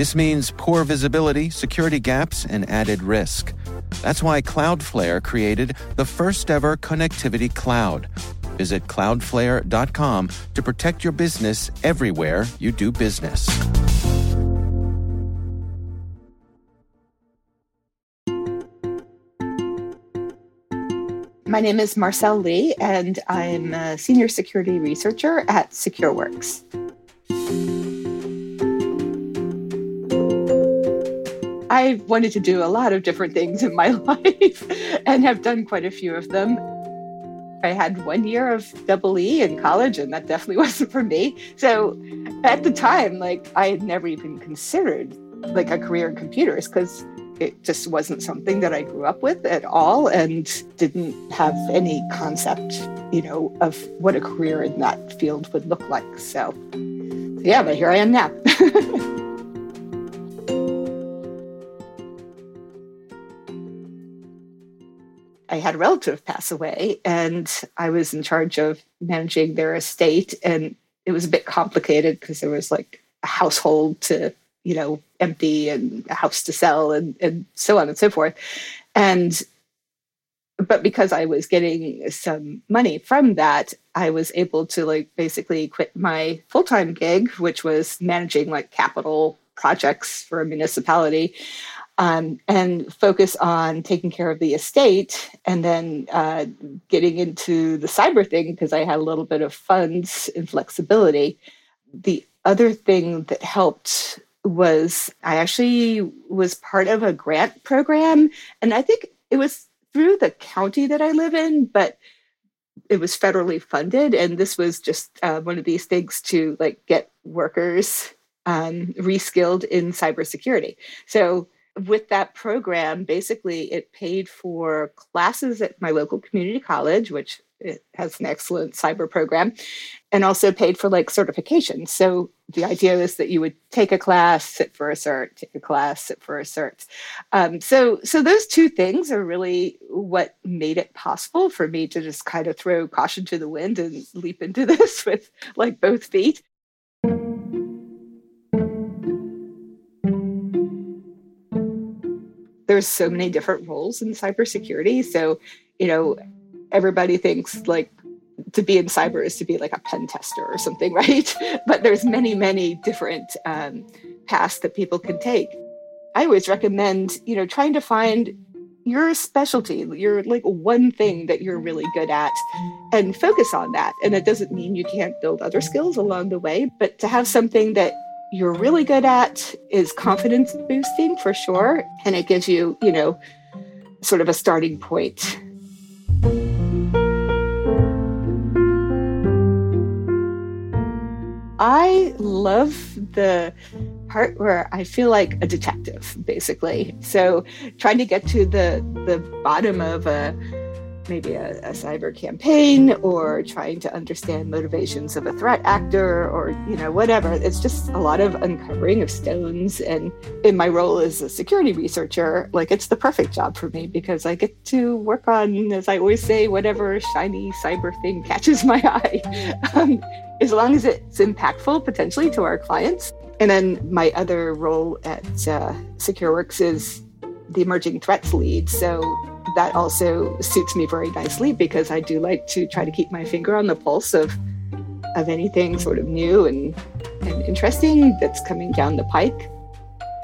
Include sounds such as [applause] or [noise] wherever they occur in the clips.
This means poor visibility, security gaps, and added risk. That's why Cloudflare created the first ever connectivity cloud. Visit cloudflare.com to protect your business everywhere you do business. My name is Marcelle Lee, and I'm a senior security researcher at SecureWorks. I wanted to do a lot of different things in my [laughs] life and have done quite a few of them. I had one year of double E in college, and that definitely [laughs] wasn't for me. So at the time, like I had never even considered like a career in computers because it just wasn't something that I grew up with at all and didn't have any concept, you know, of what a career in that field would look like. So, yeah, but here I am now. [laughs] I had a relative pass away and I was in charge of managing their estate. And it was a bit complicated because there was like a household to you know, empty and a house to sell and, and so on and so forth. And but because I was getting some money from that, I was able to like basically quit my full-time gig, which was managing like capital projects for a municipality, um, and focus on taking care of the estate and then uh, getting into the cyber thing because I had a little bit of funds and flexibility. The other thing that helped was I actually was part of a grant program, and I think it was through the county that I live in, but it was federally funded, and this was just uh, one of these things to like get workers um, reskilled in cybersecurity. So with that program, basically, it paid for classes at my local community college, which it has an excellent cyber program, and also paid for like certifications. So the idea is that you would take a class, sit for a cert, take a class, sit for a cert. Um, so so those two things are really what made it possible for me to just kind of throw caution to the wind and leap into [laughs] this with like both feet. There's so many different roles in cybersecurity. So, you know, everybody thinks like to be in cyber is to be like a pen tester or something, [laughs] right? but there's many, many different um, paths that people can take. I always recommend, you know, trying to find your specialty, your like one thing that you're really good at and focus on that. And it doesn't mean you can't build other skills along the way, but to have something that you're really good at is confidence boosting for sure. And it gives you, you know, sort of a starting point I love the part where I feel like a detective, basically. So trying to get to the the bottom of a maybe a, a, cyber campaign or trying to understand motivations of a threat actor or you know whatever. It's just a lot of uncovering of stones. And in my role as a security researcher like it's the perfect job for me because i get to work on as i always say whatever shiny cyber thing catches my [laughs] eye. Um, as long as it's impactful potentially to our clients. And then my other role at uh, secureworks is the emerging threats lead. So that also suits me very nicely because I do like to try to keep my finger on the pulse of of anything sort of new and, and interesting that's coming down the pike.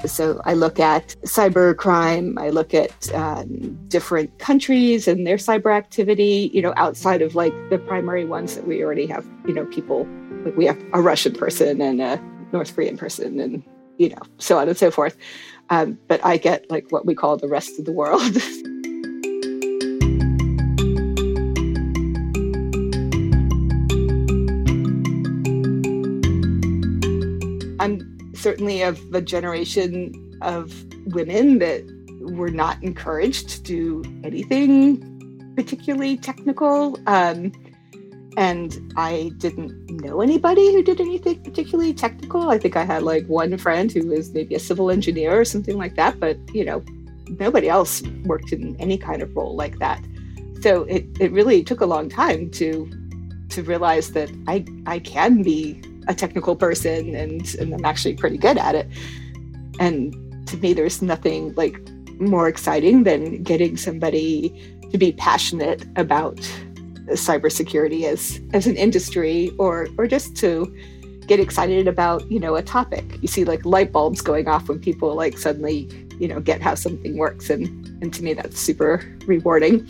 So I look at cyber crime, I look at um, different countries and their cyber activity, you know, outside of like the primary ones that we already have, you know, people like we have a Russian person and a North Korean person and, you know, so on and so forth. Um, but I get like what we call the rest of the world. [laughs] certainly of the generation of women that were not encouraged to do anything particularly technical. Um, and I didn't know anybody who did anything particularly technical. I think I had like one friend who was maybe a civil engineer or something like that, but you know, nobody else worked in any kind of role like that. So it, it really took a long time to to realize that I I can be a technical person and, and I'm actually pretty good at it. And to me, there's nothing like more exciting than getting somebody to be passionate about cybersecurity as as an industry or or just to get excited about you know a topic. You see like light bulbs going off when people like suddenly you know get how something works and and to me that's super rewarding.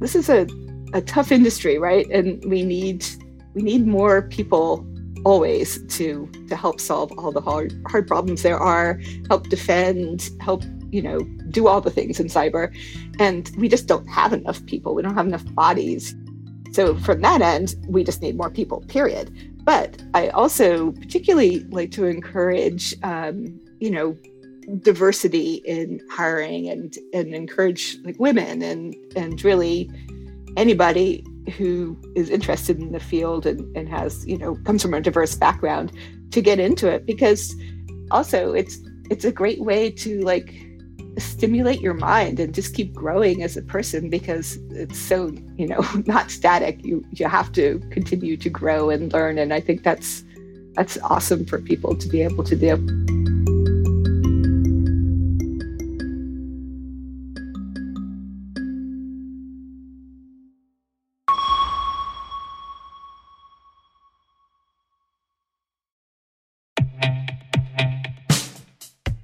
This is a, a tough industry right? And we need we need more people always to to help solve all the hard hard problems there are help defend help you know do all the things in cyber. And we just don't have enough people. We don't have enough bodies. So from that end we just need more people period. But i also particularly like to encourage um, you know diversity in hiring and and encourage like women and and really anybody who is interested in the field and, and has you know comes from a diverse background to get into it because also it's it's a great way to like stimulate your mind and just keep growing as a person because it's so you know [laughs] not static. You you have to continue to grow and learn. And i think that's that's awesome for people to be able to do